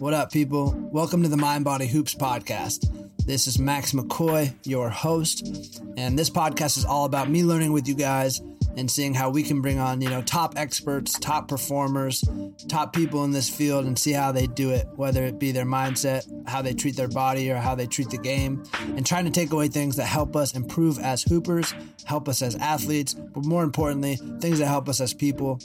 What up, people? Welcome to the Mind Body Hoops podcast. This is Max McCoy, your host, and this podcast is all about me learning with you guys and seeing how we can bring on, you know, top experts, top performers, top people in this field and see how they do it, whether it be their mindset, how they treat their body, or how they treat the game, and trying to take away things that help us improve as hoopers, help us as athletes, but more importantly, things that help us as people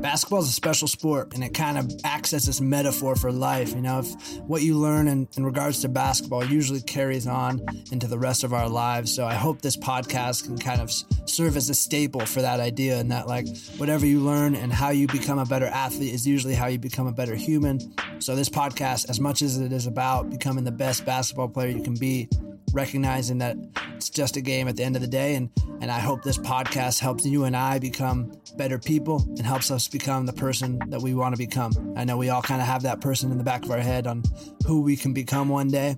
basketball is a special sport and it kind of acts as this metaphor for life. You know, if what you learn in, in regards to basketball usually carries on into the rest of our lives. So I hope this podcast can kind of serve as a staple for that idea and that like whatever you learn and how you become a better athlete is usually how you become a better human. So this podcast, as much as it is about becoming the best basketball player you can be, recognizing that it's just a game at the end of the day. And, and I hope this podcast helps you and I become better people and helps us become the person that we want to become. I know we all kind of have that person in the back of our head on who we can become one day.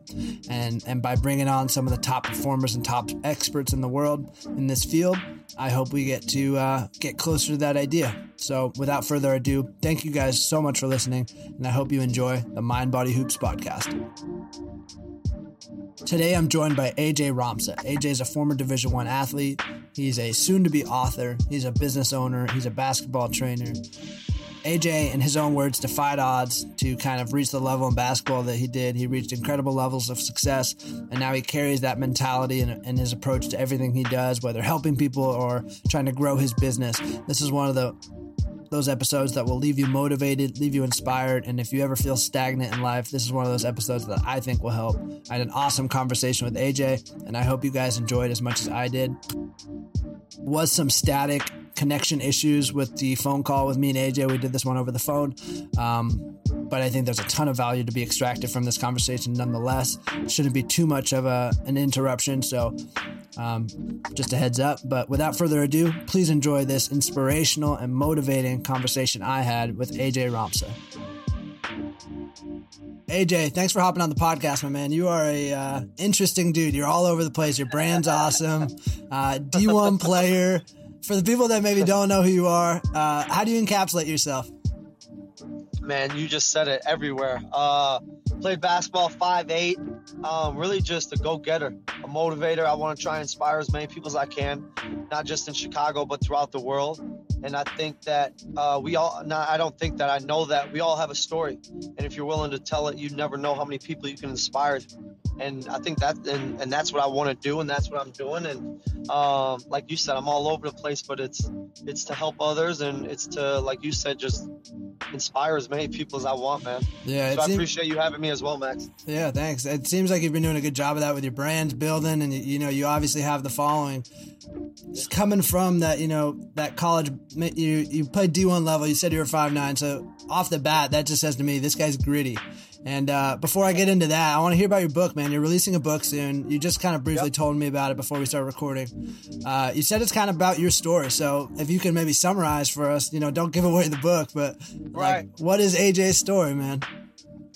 And, and by bringing on some of the top performers and top experts in the world in this field, I hope we get to uh, get closer to that idea. So, without further ado, thank you guys so much for listening, and I hope you enjoy the Mind Body Hoops podcast. Today I'm joined by AJ Ramsa. AJ is a former Division 1 athlete. He's a soon to be author. He's a business owner. He's a basketball trainer. AJ, in his own words, defied odds to kind of reach the level in basketball that he did. He reached incredible levels of success, and now he carries that mentality and, his approach to everything he does, whether helping people or trying to grow his business. This is one of the those episodes that will leave you motivated, leave you inspired. And if you ever feel stagnant in life, this is one of those episodes that I think will help. I had an awesome conversation with AJ, and I hope you guys enjoyed as much as I did. Was some static connection issues with the phone call with me and AJ. We did this one over the phone. Um, but I think there's a ton of value to be extracted from this conversation nonetheless. Shouldn't be too much of a, an interruption. So um, just a heads up. But without further ado, please enjoy this inspirational and motivating conversation I had with AJ Ramsa. AJ, thanks for hopping on the podcast, my man. You are a uh, interesting dude. You're all over the place. Your brand's awesome. Uh, D1 player. For the people that maybe don't know who you are, uh, how do you encapsulate yourself? Man, you just said it everywhere. Uh, played basketball five eight. Um, really just a go getter, a motivator. I want to try and inspire as many people as I can, not just in Chicago but throughout the world. And I think that uh, we all, not, I don't think that I know that we all have a story. And if you're willing to tell it, you never know how many people you can inspire. And I think that, and, and that's what I want to do. And that's what I'm doing. And um, like you said, I'm all over the place, but it's, it's to help others. And it's to, like you said, just inspire as many people as I want, man. Yeah. So I appreciate you having me as well, Max. Yeah. Thanks. It seems like you've been doing a good job of that with your brand building. And, you know, you obviously have the following. it's coming from that, you know, that college you you played D1 level. You said you were five nine. So off the bat, that just says to me, this guy's gritty. And uh, before I get into that, I want to hear about your book, man. You're releasing a book soon. You just kind of briefly yep. told me about it before we started recording. Uh, you said it's kind of about your story. So if you can maybe summarize for us, you know, don't give away the book, but right. like, what is AJ's story, man?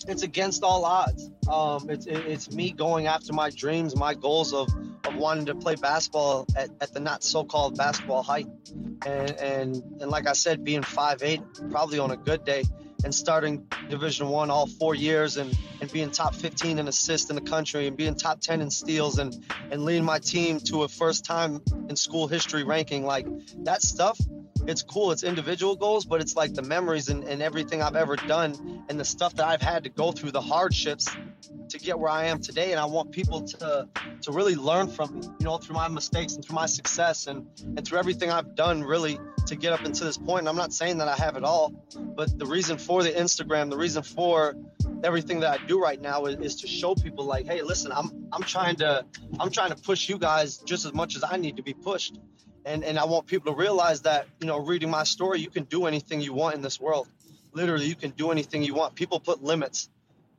It's against all odds. Um, it's it's me going after my dreams, my goals of of wanting to play basketball at, at the not so-called basketball height and and and like I said, being five eight, probably on a good day, and starting Division One all four years, and and being top 15 in assists in the country, and being top 10 in steals, and and leading my team to a first time in school history ranking, like that stuff. It's cool. It's individual goals, but it's like the memories and, and everything I've ever done and the stuff that I've had to go through, the hardships to get where I am today. And I want people to to really learn from you know, through my mistakes and through my success and and through everything I've done really to get up into this point. And I'm not saying that I have it all, but the reason for the Instagram, the reason for everything that I do right now is, is to show people like, hey, listen, I'm I'm trying to I'm trying to push you guys just as much as I need to be pushed. And and I want people to realize that you know reading my story you can do anything you want in this world. Literally you can do anything you want. People put limits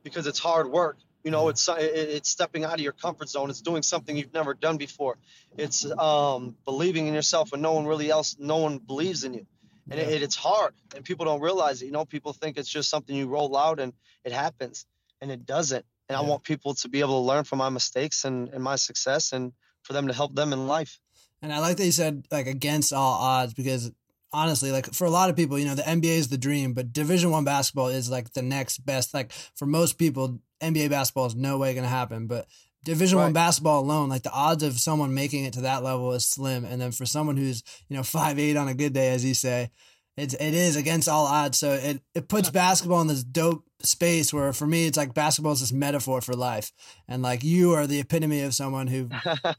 because it's hard work you know it's it's stepping out of your comfort zone. It's doing something you've never done before. It's um, believing in yourself when no one really else no one believes in you. And yeah. it, it's hard and people don't realize it. You know people think it's just something you roll out and it happens and it doesn't. And yeah. i want people to be able to learn from my mistakes and, and my success and for them to help them in life. And I like that you said like against all odds because honestly like for a lot of people you know the nba is the dream but division one basketball is like the next best. Like for most people nba basketball is no way going to happen but division right. one basketball alone like the odds of someone making it to that level is slim and then for someone who's you know five eight on a good day as you say it's it is against all odds so it, it puts basketball in this dope space where for me it's like basketball is this metaphor for life and like you are the epitome of someone who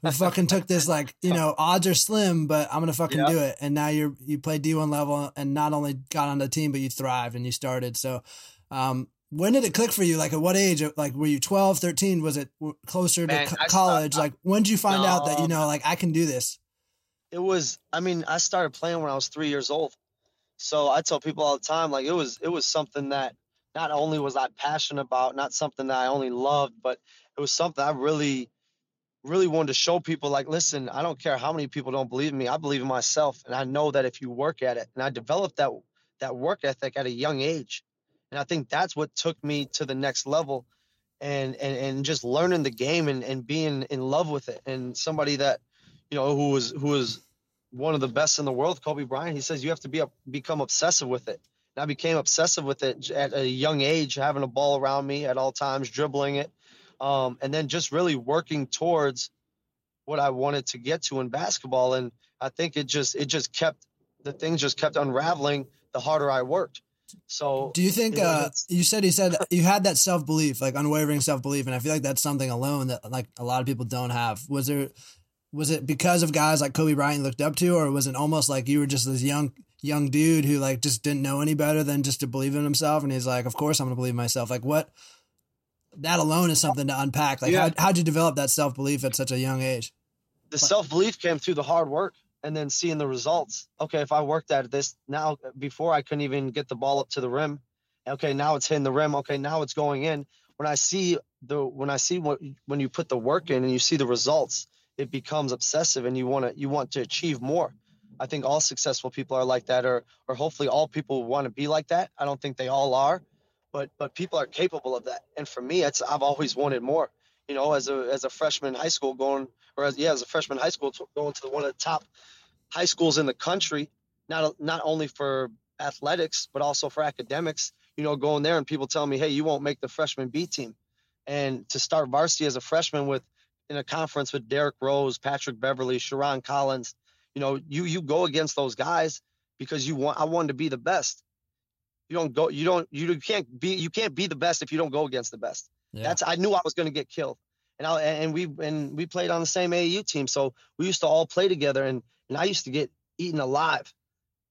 who fucking took this like you know odds are slim but i'm gonna fucking do it and now you're you play d1 level and not only got on the team but you thrived and you started so um when did it click for you like at what age like were you 12 13 was it closer Man, to co- college like when did you find no, out that you know like i can do this it was i mean i started playing when i was three years old so i tell people all the time like it was it was something that not only was I passionate about, not something that I only loved, but it was something I really, really wanted to show people like, listen, I don't care how many people don't believe in me. I believe in myself. And I know that if you work at it, and I developed that, that work ethic at a young age. And I think that's what took me to the next level and, and, and just learning the game and, and being in love with it. And somebody that, you know, who was, who was one of the best in the world, Kobe Bryant, he says you have to be a, become obsessive with it. I became obsessive with it at a young age, having a ball around me at all times, dribbling it, um, and then just really working towards what I wanted to get to in basketball. And I think it just it just kept the things just kept unraveling the harder I worked. So do you think you, know, uh, you said he said you had that self belief, like unwavering self belief, and I feel like that's something alone that like a lot of people don't have. Was there was it because of guys like Kobe Bryant looked up to, or was it almost like you were just this young young dude who like just didn't know any better than just to believe in himself and he's like of course i'm gonna believe myself like what that alone is something to unpack like yeah. how, how'd you develop that self-belief at such a young age the self-belief came through the hard work and then seeing the results okay if i worked at this now before i couldn't even get the ball up to the rim okay now it's hitting the rim okay now it's going in when i see the when i see what when you put the work in and you see the results it becomes obsessive and you want to you want to achieve more I think all successful people are like that, or or hopefully all people want to be like that. I don't think they all are, but but people are capable of that. And for me, it's I've always wanted more. You know, as a as a freshman in high school going, or as yeah, as a freshman in high school going to one of the top high schools in the country, not not only for athletics but also for academics. You know, going there and people telling me, hey, you won't make the freshman B team, and to start varsity as a freshman with in a conference with Derrick Rose, Patrick Beverley, Sherron Collins, you know, you you go against those guys because you want I wanted to be the best. You don't go you don't you can't be you can't be the best if you don't go against the best. Yeah. That's I knew I was going to get killed. And I and we and we played on the same AAU team, so we used to all play together and and I used to get eaten alive.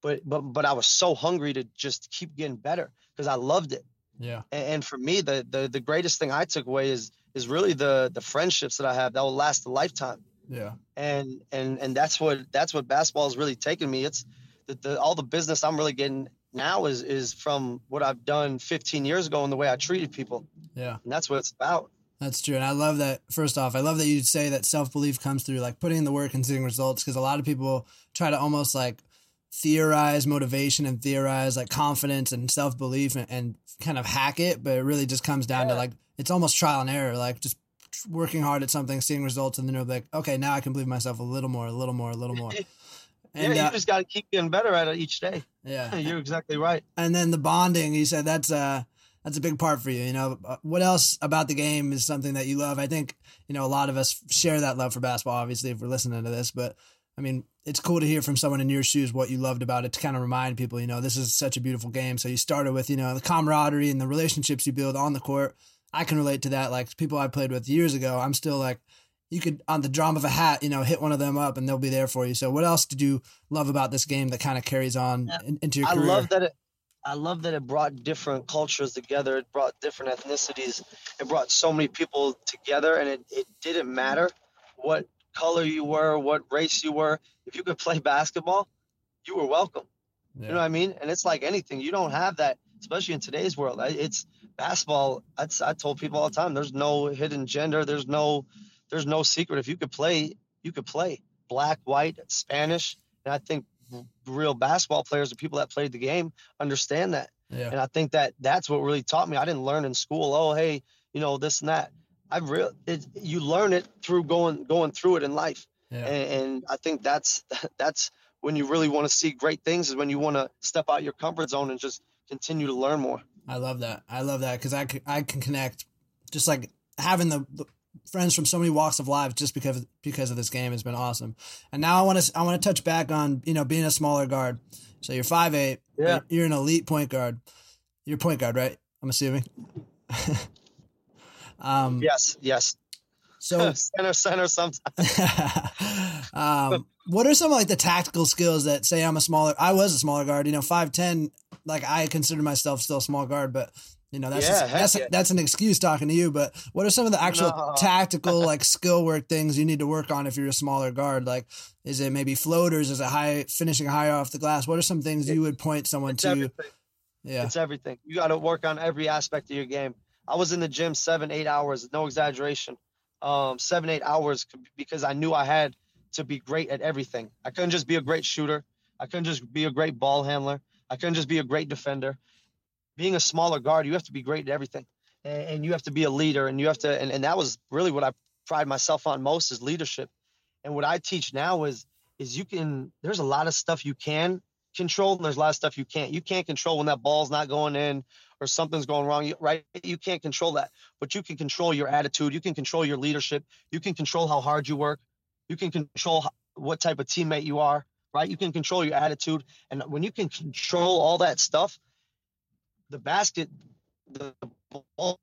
But but but I was so hungry to just keep getting better because I loved it. Yeah. And, and for me the, the the greatest thing I took away is is really the the friendships that I have that will last a lifetime. Yeah. And and and that's what that's what basketball has really taken me. It's the, the all the business I'm really getting now is is from what I've done 15 years ago and the way I treated people. Yeah. And that's what it's about. That's true. And I love that. First off, I love that you say that self belief comes through like putting in the work and seeing results because a lot of people try to almost like theorize motivation and theorize like confidence and self belief and, and, kind of hack it, but it really just comes down yeah. to like it's almost trial and error. Like just working hard at something, seeing results, and then you're like, okay, now I can believe myself a little more, a little more, a little more. And, yeah, you uh, just got to keep getting better at it each day. Yeah, you're exactly right. And then the bonding, you said that's uh that's a big part for you. You know, uh, what else about the game is something that you love? I think you know a lot of us share that love for basketball. Obviously, if we're listening to this, but I mean, it's cool to hear from someone in your shoes what you loved about it to kind of remind people, you know, this is such a beautiful game. So you started with, you know, the camaraderie and the relationships you build on the court, I can relate to that. Like people I played with years ago, I'm still like, you could on the drum of a hat, you know, hit one of them up and they'll be there for you. So what else did you love about this game that kind of carries on yeah. in, into your I career? I love that it I love that it brought different cultures together. It brought different ethnicities. It brought so many people together and it, it didn't matter what color you were, what race you were. If you could play basketball, you were welcome. Yeah. You know what I mean? And it's like anything. You don't have that, especially in today's world. It's basketball, I, I told people all the time, there's no hidden gender. There's no, there's no secret. If you could play, you could play black, white, Spanish. And I think real basketball players, the people that played the game, understand that. Yeah. And I think that that's what really taught me. I didn't learn in school. Oh, hey, you know this and that. I real you learn it through going going through it in life. Yeah. And, and I think that's that's when you really want to see great things is when you want to step out your comfort zone and just continue to learn more. I love that. I love that because I can, I can connect just like having the, the friends from so many walks of life just because because of this game has been awesome. And now I want to I want to touch back on you know being a smaller guard. So you're five eight. Yeah. You're an elite point guard. You're point guard, right? I'm assuming. um, yes. Yes. So center center sometimes. um, what are some like the tactical skills that say I'm a smaller? I was a smaller guard. You know, five ten. Like I consider myself still a small guard, but you know, that's yeah, that's yeah. that's an excuse talking to you. But what are some of the actual No. tactical like skill work things you need to work on if you're a smaller guard? Like, is it maybe floaters? Is it high finishing higher off the glass? What are some things you would point someone to? everything. Yeah, It's everything. You got to work on every aspect of your game. I was in the gym seven, eight hours, no exaggeration. Um, seven, eight hours because I knew I had to be great at everything. I couldn't just be a great shooter. I couldn't just be a great ball handler. I couldn't just be a great defender. Being a smaller guard, you have to be great at everything, and, and you have to be a leader, and you have to. And, and that was really what I pride myself on most is leadership. And what I teach now is is you can. There's a lot of stuff you can control, and there's a lot of stuff you can't. You can't control when that ball's not going in or something's going wrong, right? You can't control that, but you can control your attitude. You can control your leadership. You can control how hard you work. You can control what type of teammate you are, right? You can control your attitude, and when you can control all that stuff, the basket, the ball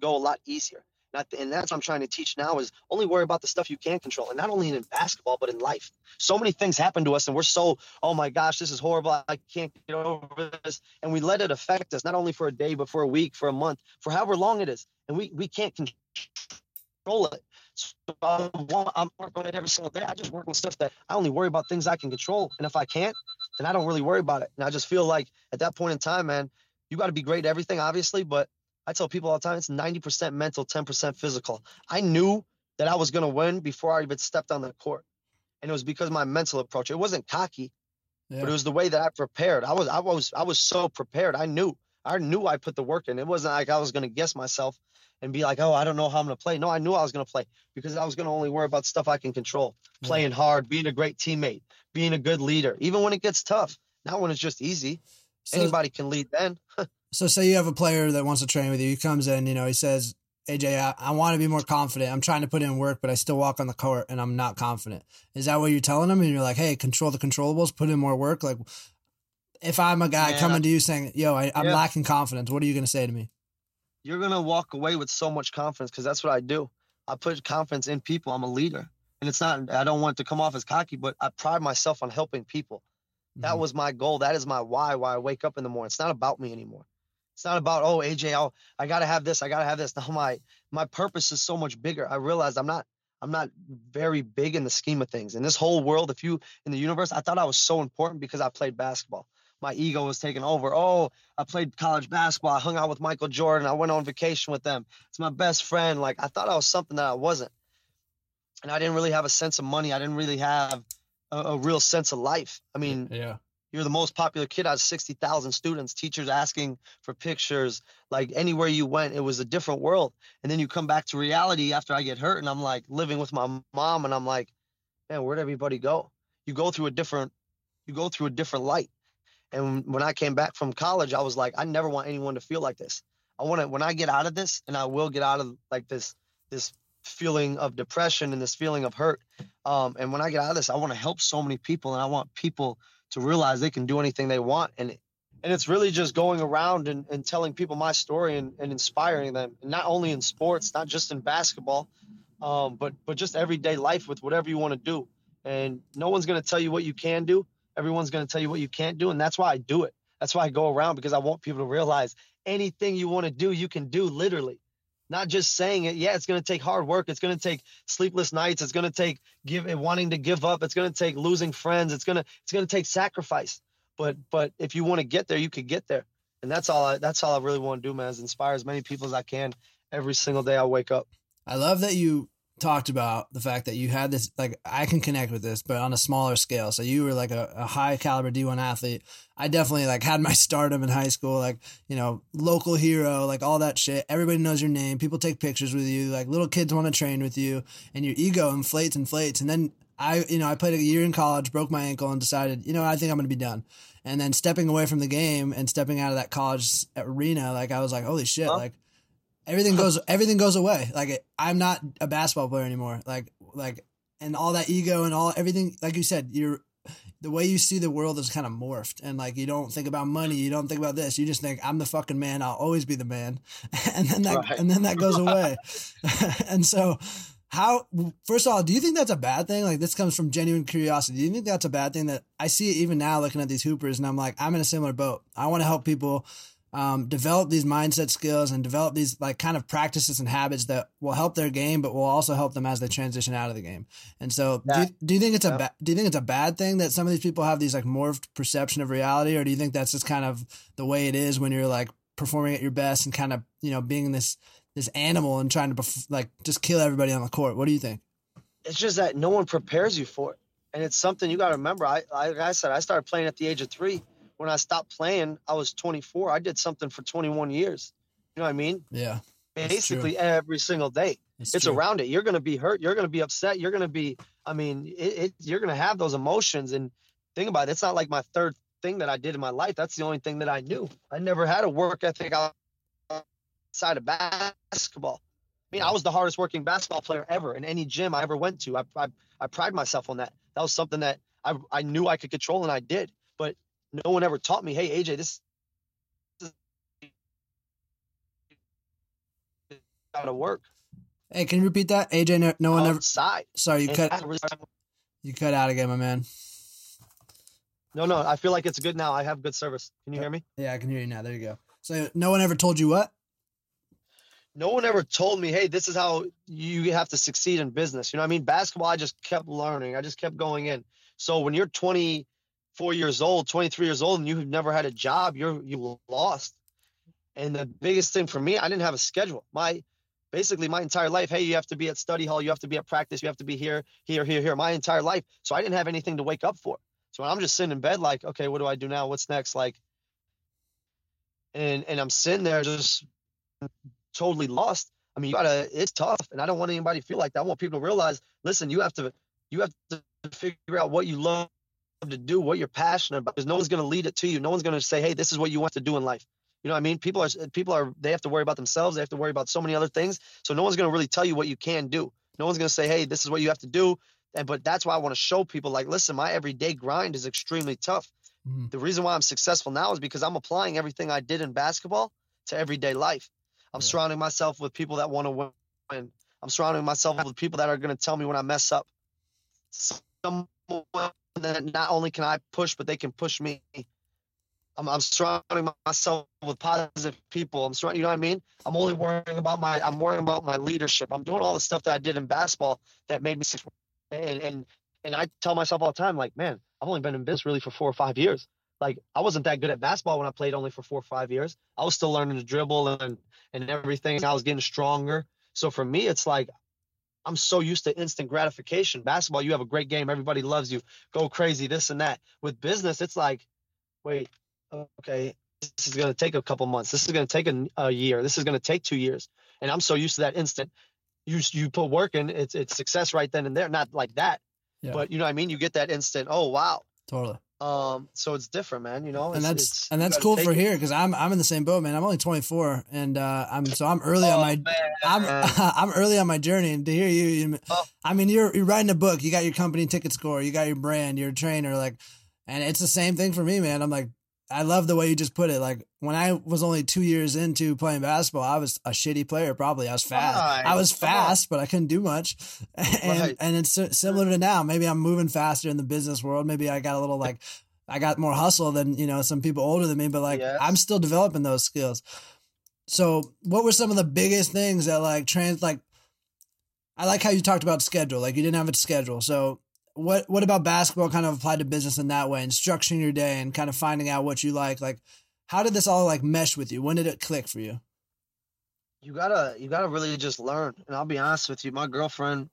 go a lot easier. Not, and that's what I'm trying to teach now is only worry about the stuff you can control, and not only in basketball but in life. So many things happen to us, and we're so, oh my gosh, this is horrible. I can't get over this, and we let it affect us not only for a day but for a week, for a month, for however long it is, and we we can't control it. So I'm, I'm working on it every single day. I just work on stuff that I only worry about things I can control, and if I can't, then I don't really worry about it. And I just feel like at that point in time, man, you got to be great at everything, obviously, but I tell people all the time it's 90% mental, 10% physical. I knew that I was going to win before I even stepped on the court. And it was because of my mental approach. It wasn't cocky, yeah. but it was the way that I prepared. I was I was I was so prepared. I knew. I knew I put the work in. It wasn't like I was going to guess myself and be like, "Oh, I don't know how I'm going to play." No, I knew I was going to play because I was going to only worry about stuff I can control. Playing hard, being a great teammate, being a good leader, even when it gets tough. Not when it's just easy. So- Anybody can lead then. So say you have a player that wants to train with you. He comes in, you know, he says, AJ, I, I want to be more confident. I'm trying to put in work, but I still walk on the court and I'm not confident. Is that what you're telling him? And you're like, hey, control the controllables, put in more work. Like, if I'm a guy coming to you saying, yo, I, I'm Yeah. lacking confidence, what are you going to say to me? you're gonna walk away with so much confidence because that's what I do. I put confidence in people. I'm a leader, and it's not. I don't want it to come off as cocky, but I pride myself on helping people. That Mhm. was my goal. That is my why. Why I wake up in the morning. It's not about me anymore. It's not about oh AJ. I'll, I gotta have this. I gotta have this. Now my my purpose is so much bigger. I realized I'm not. I'm not very big in the scheme of things. In this whole world, if you in the universe, I thought I was so important because I played basketball. My ego was taking over. Oh, I played college basketball. I hung out with Michael Jordan. I went on vacation with them. It's my best friend. Like I thought I was something that I wasn't. And I didn't really have a sense of money. I didn't really have a, a real sense of life. I mean, Yeah. you're the most popular kid out of 60,000 students, teachers asking for pictures. Like anywhere you went, it was a different world. And then you come back to reality after I get hurt and I'm like living with my mom and I'm like, man, where'd everybody go? You go through a different, you go through a different light. And when I came back from college, I was like, I never want anyone to feel like this. I want to, when I get out of this, and I will get out of like this, this feeling of depression and this feeling of hurt. Um, and when I get out of this, I want to help so many people, and I want people to realize they can do anything they want. And and it's really just going around and, and telling people my story and, and inspiring them, and not only in sports, not just in basketball, um, but but just everyday life with whatever you want to do. And no one's going to tell you what you can do. Everyone's going to tell you what you can't do, and that's why I do it. That's why I go around because I want people to realize anything you want to do, you can do literally. Not just saying it. Yeah, it's going to take hard work. It's going to take sleepless nights. It's going to take give wanting to give up. It's going to take losing friends. It's going to it's going to take sacrifice. But but if you want to get there, you could get there. And that's all I that's all I really want to do, man, is inspire as many people as I can every single day I wake up. I love that you talked about the fact that you had this like I can connect with this, but on a smaller scale. So you were like a, a high caliber D one athlete. I definitely like had my stardom in high school, like, you know, local hero, like all that shit. Everybody knows your name. People take pictures with you, like little kids want to train with you, and your ego inflates, inflates, and then I, you know, I played a year in college, broke my ankle, and decided, you know, I think I'm going to be done. And then stepping away from the game and stepping out of that college arena, like I was like, holy shit, like everything goes, everything goes away. Like I'm not a basketball player anymore. Like, like, and all that ego and all everything, like you said, you're the way you see the world is kind of morphed. And like you don't think about money. You don't think about this. You just think i'm the fucking man. I'll always be the man. And then that right. and then that goes away. And so how first of all do you think that's a bad thing? Like this comes from genuine curiosity. Do you think that's a bad thing that i see it even now looking at these hoopers and i'm like i'm in a similar boat. I want to help people um, develop these mindset skills and develop these like kind of practices and habits that will help their game, but will also help them as they transition out of the game. And so, do, you, do you think it's a ba- do you think it's a bad thing that some of these people have these like morphed perception of reality, or do you think that's just kind of the way it is when you're like performing at your best and kind of you know being this this animal and trying to bef- like just kill everybody on the court? What do you think? It's just that no one prepares you for it, and it's something you got to remember. I, I like I said, I started playing at the age of three when I stopped playing, I was 24. I did something for 21 years. You know what I mean? Yeah. Basically true. every single day. It's, around it. You're going to be hurt. You're going to be upset. You're going to be, I mean, it, it you're going to have those emotions. And think about it. It's not like my third thing that I did in my life. That's the only thing that I knew. I never had a work ethic outside of basketball. I mean, I was the hardest working basketball player ever in any gym I ever went to. I, I, I pride myself on that. That was something that I, I knew I could control and I did. But no one ever taught me, hey AJ, this is how to work. Hey, can you repeat that? AJ, no, no one ever. Side. Sorry, you cut. You cut out again, my man. No, no, I feel like it's good now. I have good service. Can you uh, hear me? Yeah, I can hear you now. There you go. So, no one ever told you what? No one ever told me, hey, this is how you have to succeed in business. You know what I mean? Basketball, I just kept learning. I just kept going in. So when you're 20, four years old, 23 years old, and you've never had a job, you're you lost. And the biggest thing for me, I didn't have a schedule. My basically my entire life, hey, you have to be at study hall, you have to be at practice, you have to be here, here, here, here. My entire life. So I didn't have anything to wake up for. So I'm just sitting in bed, like, okay, what do I do now? What's next? Like, and and I'm sitting there just totally lost. I mean, you gotta. It's tough, and I don't want anybody to feel like that. I want people to realize, listen, you have to, you have to figure out what you love to do, what you're passionate about, because no one's going to lead it to you. No one's going to say, "Hey, this is what you want to do in life." You know what I mean? People are people are they have to worry about themselves. They have to worry about so many other things. So no one's going to really tell you what you can do. No one's going to say, "Hey, this is what you have to do." And but that's why I want to show people like, listen, my everyday grind is extremely tough. Mm-hmm. The reason why I'm successful now is because I'm applying everything I did in basketball to everyday life. I'm yeah. surrounding myself with people that want to win. I'm surrounding myself with people that are going to tell me when I mess up. Someone that not only can I push, but they can push me. I'm, I'm surrounding myself with positive people. I'm surrounding, you know what I mean? I'm only worrying about my, I'm worrying about my leadership. I'm doing all the stuff that I did in basketball that made me successful. And, and, and I tell myself all the time, like, man, I've only been in business really for four or five years. Like, I wasn't that good at basketball when I played only for four or five years. I was still learning to dribble and, and everything. I was getting stronger. So for me, it's like I'm so used to instant gratification. Basketball, you have a great game, everybody loves you, go crazy, this and that. With business, it's like, wait, okay, this is going to take a couple months. This is going to take a, a year. This is going to take two years. And I'm so used to that instant. You you put work in, it's it's success right then and there. Not like that, yeah. but you know what I mean. You get that instant. Oh wow, totally. Um, so it's different, man. You know, and that's it's, and that's cool for it. here because I'm I'm in the same boat, man. I'm only 24, and uh, I'm so I'm early oh, on my man. I'm I'm early on my journey, and to hear you, you oh. I mean, you're you're writing a book, you got your company ticket score, you got your brand, you're a trainer, like, and it's the same thing for me, man. I'm like, I love the way you just put it. Like when I was only two years into playing basketball, I was a shitty player. Probably I was fast. Right. I was fast, but I couldn't do much. And right. and it's similar to now. Maybe I'm moving faster in the business world. Maybe I got a little like I got more hustle than you know some people older than me. But like yes. I'm still developing those skills. So what were some of the biggest things that like trans like? I like how you talked about schedule. Like you didn't have a schedule. So what what about basketball kind of applied to business in that way and structuring your day and kind of finding out what you like? Like how did this all like mesh with you? When did it click for you? You gotta you gotta really just learn. And i'll be honest with you my girlfriend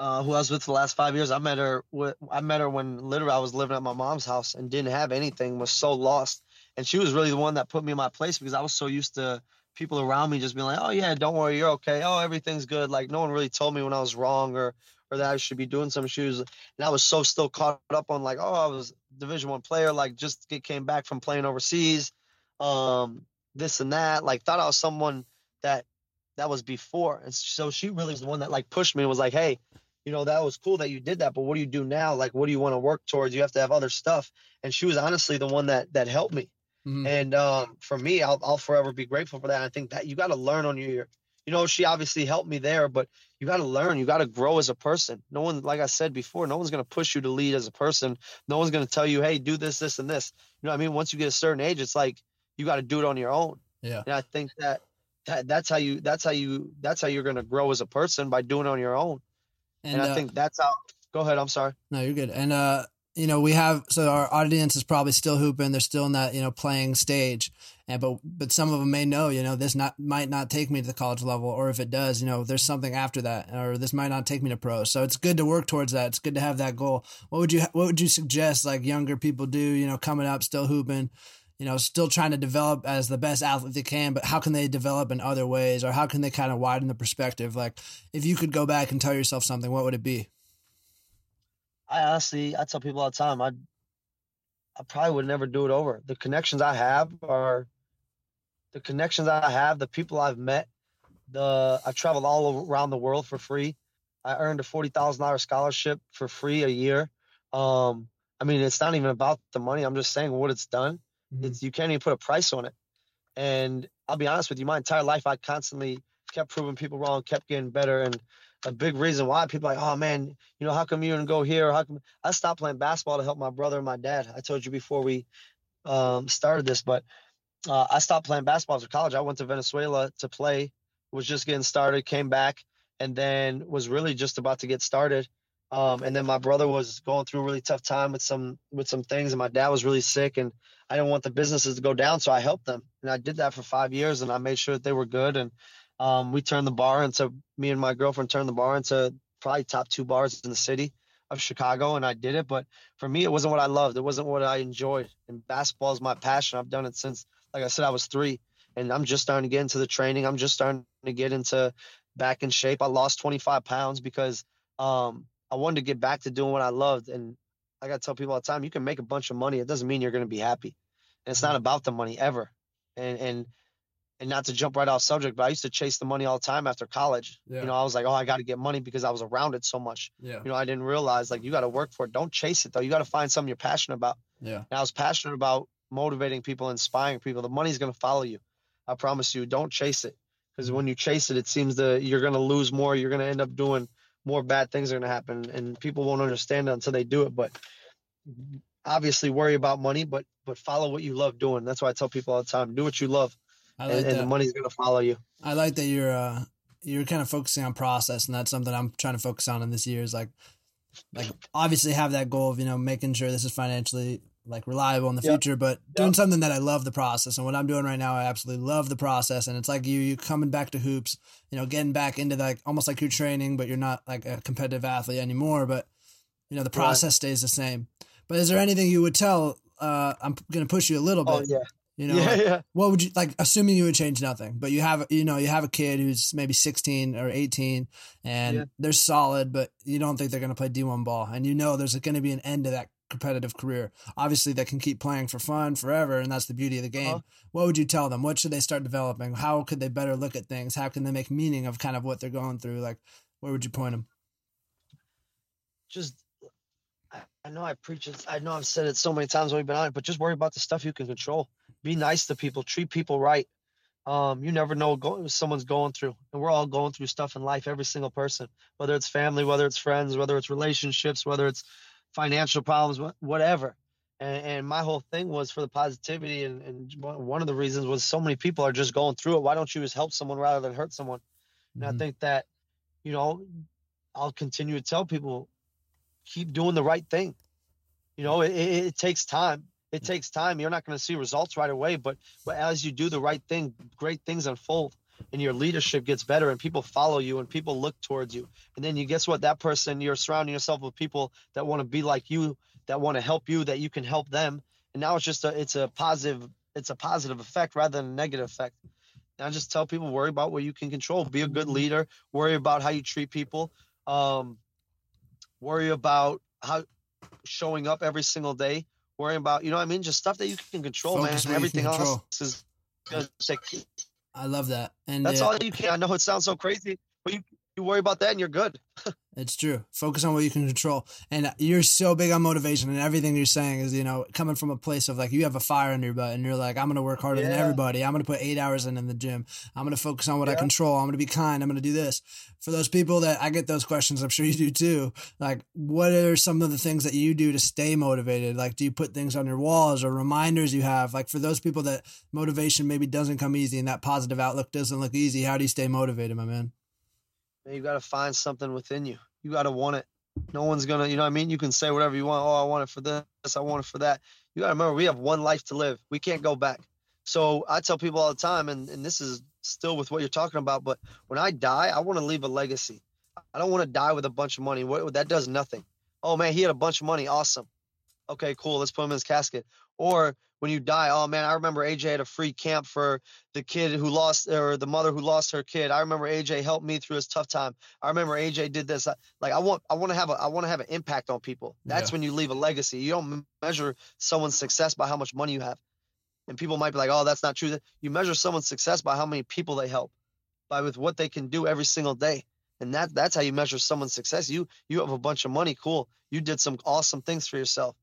uh, who i was with the last five years i met her with, i met her when literally i was living at my mom's house and didn't have anything was so lost. And she was really the one that put me in my place because i was so used to people around me just being like oh yeah don't worry you're okay. Oh everything's good. Like no one really told me when i was wrong or or that I should be doing some shoes. And I was so still caught up on like, oh, I was Division One player, like just get, came back from playing overseas, um, this and that. Like thought I was someone that that was before, and so she really was the one that like pushed me and was like, hey, you know, that was cool that you did that, but what do you do now? Like, what do you want to work towards? You have to have other stuff. And she was honestly the one that that helped me. Mm-hmm. And um, for me, I'll, I'll forever be grateful for that. I think that you got to learn on your, you know, she obviously helped me there, but you got to learn. You got to grow as a person. No one, like I said before, no one's going to push you to lead as a person. No one's going to tell you, hey, do this, this, and this. You know what I mean? Once you get a certain age, it's like you got to do it on your own. Yeah. And I think that, that that's how you, that's how you, that's how you're going to grow as a person by doing it on your own. And, and I uh, think that's how. Go ahead. I'm sorry. No, you're good. And uh, you know, we have so our audience is probably still hooping. They're still in that you know playing stage, and but but some of them may know you know this not might not take me to the college level, or if it does, you know, there's something after that, or this might not take me to pro. So it's good to work towards that. It's good to have that goal. What would you What would you suggest like younger people do? You know, coming up, still hooping you know, still trying to develop as the best athlete they can, but how can they develop in other ways or how can they kind of widen the perspective? Like if you could go back and tell yourself something, what would it be? I honestly, I tell people all the time, I, I probably would never do it over. The connections I have are the connections I have, the people I've met, the I've traveled all around the world for free. I earned a forty thousand dollars scholarship for free a year. Um, I mean, it's not even about the money. I'm just saying what it's done. Mm-hmm. It's you can't even put a price on it. And I'll be honest with you, my entire life I constantly kept proving people wrong, kept getting better, and a big reason why people like, oh man, you know, how come you didn't go here? How come I stopped playing basketball to help my brother and my dad? I told you before we um, started this, but uh, I stopped playing basketball after college. I went to Venezuela to play, was just getting started, came back, and then was really just about to get started. Um, and then my brother was going through a really tough time with some with some things, and my dad was really sick, and I didn't want the businesses to go down, so I helped them, and I did that for five years, and I made sure that they were good, and um, we turned the bar into me and my girlfriend turned the bar into probably top two bars in the city of Chicago, and I did it. But for me, it wasn't what I loved. It wasn't what I enjoyed. And basketball is my passion. I've done it since, like I said, I was three, and I'm just starting to get into the training. I'm just starting to get into back in shape. I lost 25 pounds because um, I wanted to get back to doing what I loved. And I got to tell people all the time, you can make a bunch of money. It doesn't mean you're going to be happy. And it's not mm-hmm. about the money ever. And and and not to jump right off subject, but I used to chase the money all the time after college. Yeah. You know, I was like, oh, I got to get money because I was around it so much. Yeah. You know, I didn't realize like you got to work for it. Don't chase it though. You got to find something you're passionate about. Yeah. And I was passionate about motivating people, inspiring people. The money's going to follow you. I promise you. Don't chase it because when mm-hmm. you chase it, it seems that you're going to lose more. You're going to end up doing more bad things are going to happen, and people won't understand it until they do it. But obviously, worry about money, but but follow what you love doing. That's why I tell people all the time: do what you love like and, and, the money's gonna follow you. I like that you're uh you're kind of focusing on process, and that's something I'm trying to focus on in this year. Is like like obviously have that goal of you know making sure this is financially like reliable in the yep. future, but yep. doing something that I love the process. And what I'm doing right now, I absolutely love the process. And it's like you, you coming back to hoops, you know, getting back into like almost like you're training, but you're not like a competitive athlete anymore. But you know, the process right. stays the same. But is there anything you would tell? Uh, I'm going to push you a little oh, bit. Oh, yeah. You know, yeah, like, yeah. what would you like? Assuming you would change nothing, but you have, you know, you have a kid who's maybe 16 or 18, and yeah. they're solid, but you don't think they're going to play D1 ball, and you know there's going to be an end to that competitive career. Obviously, they can keep playing for fun forever, and that's the beauty of the game. Uh-huh. What would you tell them? What should they start developing? How could they better look at things? How can they make meaning of kind of what they're going through? Like, where would you point them? Just I know I preach it. I know I've said it so many times when we've been on it, but just worry about the stuff you can control. Be nice to people. Treat people right. Um, you never know what someone's going through, and we're all going through stuff in life. Every single person, whether it's family, whether it's friends, whether it's relationships, whether it's financial problems, whatever. And, and my whole thing was for the positivity, and, and, one of the reasons was so many people are just going through it. Why don't you just help someone rather than hurt someone? And mm-hmm. I think that, you know, I'll continue to tell people keep doing the right thing. You know, it, it, it takes time. It takes time. You're not going to see results right away, but, but as you do the right thing, great things unfold and your leadership gets better and people follow you and people look towards you. And then you guess what? That person, you're surrounding yourself with people that want to be like you, that want to help you, that you can help them. And now it's just a, it's a positive, it's a positive effect rather than a negative effect. And I just tell people worry about what you can control. Be a good leader. Worry about how you treat people. Um, worry about how showing up every single day, worrying about you know what I mean, just stuff that you can control, Focus man. Everything can else is. I love that. And That's uh, all you can. I know it sounds so crazy, but you you worry about that and you're good. It's true. Focus on what you can control. And you're so big on motivation, and everything you're saying is, you know, coming from a place of like you have a fire under your butt, and you're like, I'm going to work harder than everybody. I'm going to put eight hours in in the gym. I'm going to focus on what I control. I'm going to be kind. I'm going to do this. For those people that I get those questions, I'm sure you do too. Like, what are some of the things that you do to stay motivated? Like, do you put things on your walls or reminders you have? Like, for those people that motivation maybe doesn't come easy and that positive outlook doesn't look easy, how do you stay motivated, my man? You got to find something within you. You got to want it. No one's gonna, you know I mean? You can say whatever you want. Oh, I want it for this. I want it for that. You got to remember, we have one life to live. We can't go back. So I tell people all the time, and, and this is still with what you're talking about, but when I die, I want to leave a legacy. I don't want to die with a bunch of money. What, that does nothing. Oh man, he had a bunch of money. Awesome. Okay, cool. Let's put him in his casket. Or when you die, oh man, I remember AJ had a free camp for the kid who lost or the mother who lost her kid. I remember AJ helped me through his tough time. I remember AJ did this. I- Like I want I want to have a I want to have an impact on people. That's Yeah. when you leave a legacy. You don't measure someone's success by how much money you have. And people might be like, "Oh, that's not true." You measure someone's success by how many people they help, by with what they can do every single day. And that that's how you measure someone's success. You you have a bunch of money, cool. You did some awesome things for yourself.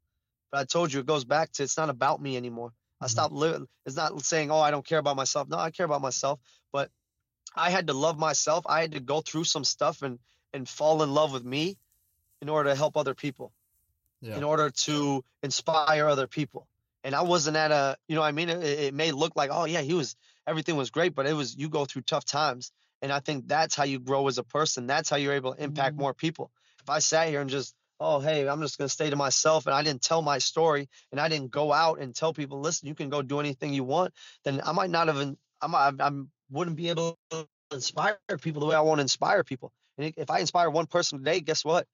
But I told you it goes back to it's not about me anymore. I Mhm. stopped living. It's not saying, "Oh, I don't care about myself." No, I care about myself, but I had to love myself. I had to go through some stuff and and fall in love with me in order to help other people, Yeah. in order to inspire other people. And I wasn't at a, you know, what I mean, it, it may look like, oh yeah, he was everything was great, but it was you go through tough times, and I think that's how you grow as a person. That's how you're able to impact Mhm. more people. If I sat here and just oh hey i'm just going to stay to myself and i didn't tell my story and i didn't go out and tell people listen you can go do anything you want then i might not have in- i might i wouldn't be able to inspire people the way i want to inspire people and if i inspire one person today guess what?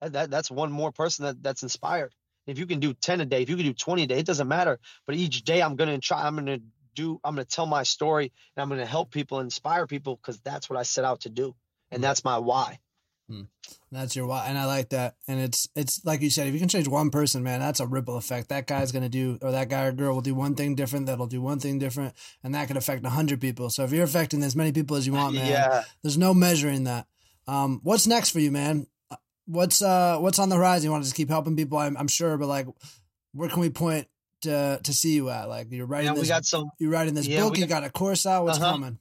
That, that that's one more person that, that's inspired. If you can do 10 a day if you can do 20 a day it doesn't matter but each day i'm going to try i'm going to do i'm going to tell my story and i'm going to help people inspire people because that's what i set out to do and mm-hmm. that's my why That's your why, and I like that. And it's it's like you said, if you can change one person, man, that's a ripple effect. That guy's gonna do, or that guy or girl will do one thing different. That'll do one thing different, and that could affect a hundred people. So if you're affecting as many people as you want, man, yeah there's no measuring that. Um, what's next for you, man? Uh, What's uh what's on the horizon? You want to just keep helping people? I'm, I'm sure, but like, where can we point to to see you at? Like, you're writing yeah this, we got some you're writing this yeah, book. we You got- got a course out. What's Uh-huh. coming?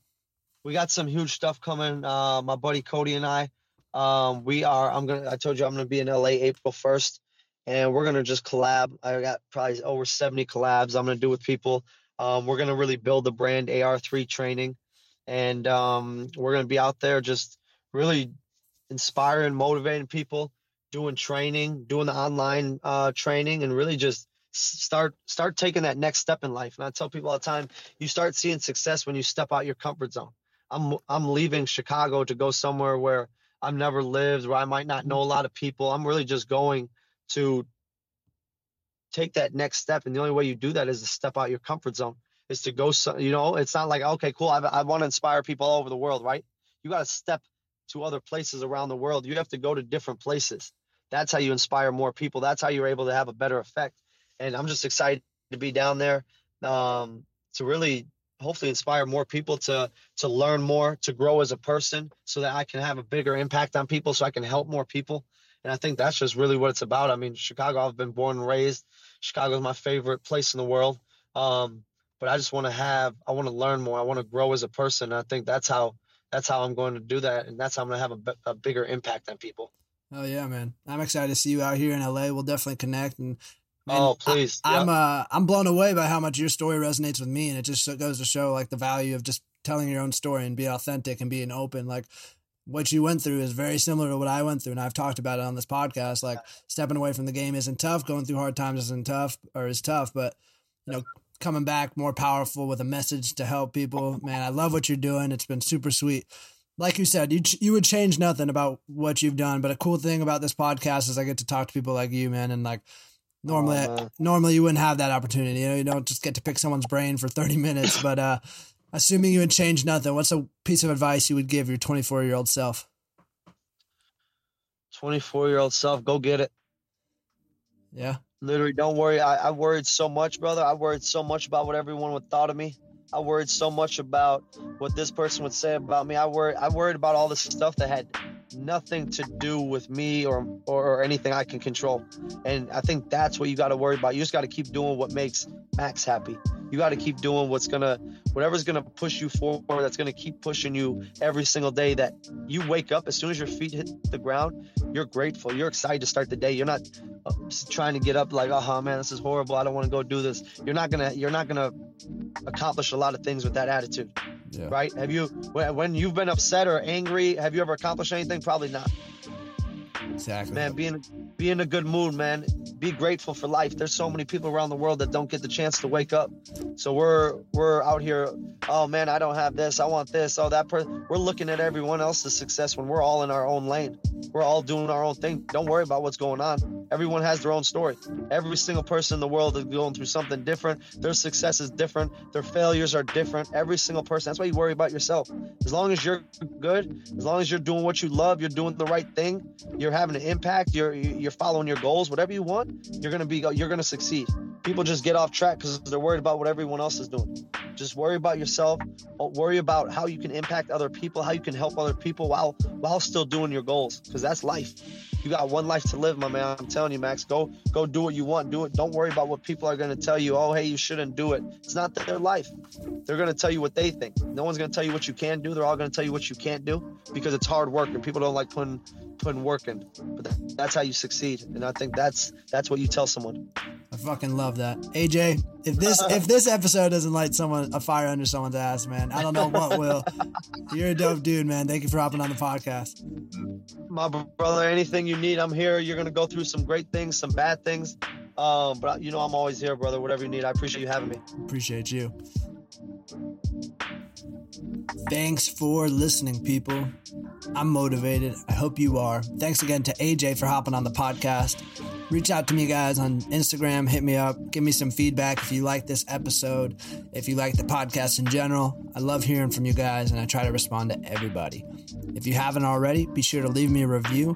we got some huge stuff coming. Uh, my buddy Cody and I, um, we are. I'm gonna. I told you I'm gonna be in LA April 1st, and we're gonna just collab. I got probably over 70 collabs I'm gonna do with people. Um, we're gonna really build the brand AR3 training, and um, we're gonna be out there just really inspiring, motivating people, doing training, doing the online uh, training, and really just start start taking that next step in life. And I tell people all the time, you start seeing success when you step out your comfort zone. I'm I'm leaving Chicago to go somewhere where I've never lived, where I might not know a lot of people. I'm really just going to take that next step, and the only way you do that is to step out your comfort zone. Is to go, so, you know, it's not like okay, cool. I, I want to inspire people all over the world, right? You got to step to other places around the world. You have to go to different places. That's how you inspire more people. That's how you're able to have a better effect. And I'm just excited to be down there um, to really hopefully inspire more people to to learn more, to grow as a person, so that I can have a bigger impact on people, so I can help more people. And I think that's just really what it's about. I mean, Chicago, I've been born and raised. Chicago is my favorite place in the world. Um, but I just want to have, I want to learn more. I want to grow as a person. And I think that's how that's how I'm going to do that, and that's how I'm going to have a, a bigger impact on people. Oh yeah, man. I'm excited to see you out here in LA. We'll definitely connect and man, oh, please. I, yeah. am uh I'm blown away by how much your story resonates with me and it just goes to show like the value of just telling your own story and being authentic and being open. Like what you went through is very similar to what I went through and I've talked about it on this podcast. Like stepping away from the game isn't tough, going through hard times isn't tough or is tough, but you know, coming back more powerful with a message to help people. Man, I love what you're doing. It's been super sweet like you said, you ch- you would change nothing about what you've done. But a cool thing about this podcast is I get to talk to people like you, man. And like normally, man. normally you wouldn't have that opportunity. You know, you don't just get to pick someone's brain for thirty minutes. But uh, assuming you would change nothing, what's a piece of advice you would give your twenty four year old self? 24 year old self, go get it. Yeah. Literally, don't worry. I, I worried so much, brother. I worried so much about what everyone would thought of me. I worried so much about what this person would say about me. I worried I worried about all this stuff that had nothing to do with me or, or, or anything I can control. And I think that's what you got to worry about. You just got to keep doing what makes Max happy. You got to keep doing what's gonna, whatever's gonna push you forward. That's gonna keep pushing you every single day. That you wake up as soon as your feet hit the ground, you're grateful. You're excited to start the day. You're not uh, trying to get up like, oh man, this is horrible. I don't want to go do this. You're not gonna, you're not gonna accomplish a lot of things with that attitude. Yeah. Right? Have you, when you've been upset or angry, have you ever accomplished anything? Probably not. Exactly. Man, be in, be in a good mood, man. Be grateful for life. There's so many people around the world that don't get the chance to wake up. So we're we're out here, oh man, I don't have this. I want this. Oh, that person. We're looking at everyone else's success when we're all in our own lane. We're all doing our own thing. Don't worry about what's going on. Everyone has their own story. Every single person in the world is going through something different. Their success is different. Their failures are different. Every single person. That's why you worry about yourself. As long as you're good, as long as you're doing what you love, you're doing the right thing, you're having an impact, you're you're following your goals, whatever you want, you're gonna be you're gonna succeed. People just get off track because they're worried about what everyone else is doing. Just worry about yourself. Worry about how you can impact other people, how you can help other people while while still doing your goals. Because that's life. You got one life to live, my man. I'm telling you, Max. Go go do what you want. Do it. Don't worry about what people are gonna tell you. Oh, hey, you shouldn't do it. It's not their life. They're gonna tell you what they think. No one's gonna tell you what you can do. They're all gonna tell you what you can't do because it's hard work and people don't like putting putting work in. But that's how you succeed. And I think that's that's what you tell someone. I fucking love that. AJ, if this if this episode doesn't light someone a fire under someone's ass, man, I don't know what will. You're a dope dude, man. Thank you for hopping on the podcast. My brother, anything you need, I'm here. You're gonna go through some great things, some bad things. Um, but you know I'm always here, brother. Whatever you need. I appreciate you having me. Appreciate you. Thanks for listening, people. I'm motivated. I hope you are. Thanks again to AJ for hopping on the podcast. Reach out to me, guys, on Instagram. Hit me up. Give me some feedback if you like this episode, if you like the podcast in general. I love hearing from you guys, and I try to respond to everybody. If you haven't already, be sure to leave me a review,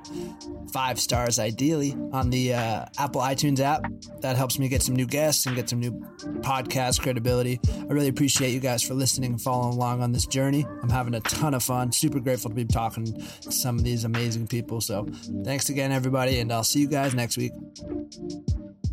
five stars ideally, on the uh, Apple iTunes app. That helps me get some new guests and get some new podcast credibility. I really appreciate you guys for listening and following along on this journey. I'm having a ton of fun. Super grateful to be talking to some of these amazing people. So thanks again, everybody, and I'll see you guys next week. Thank you.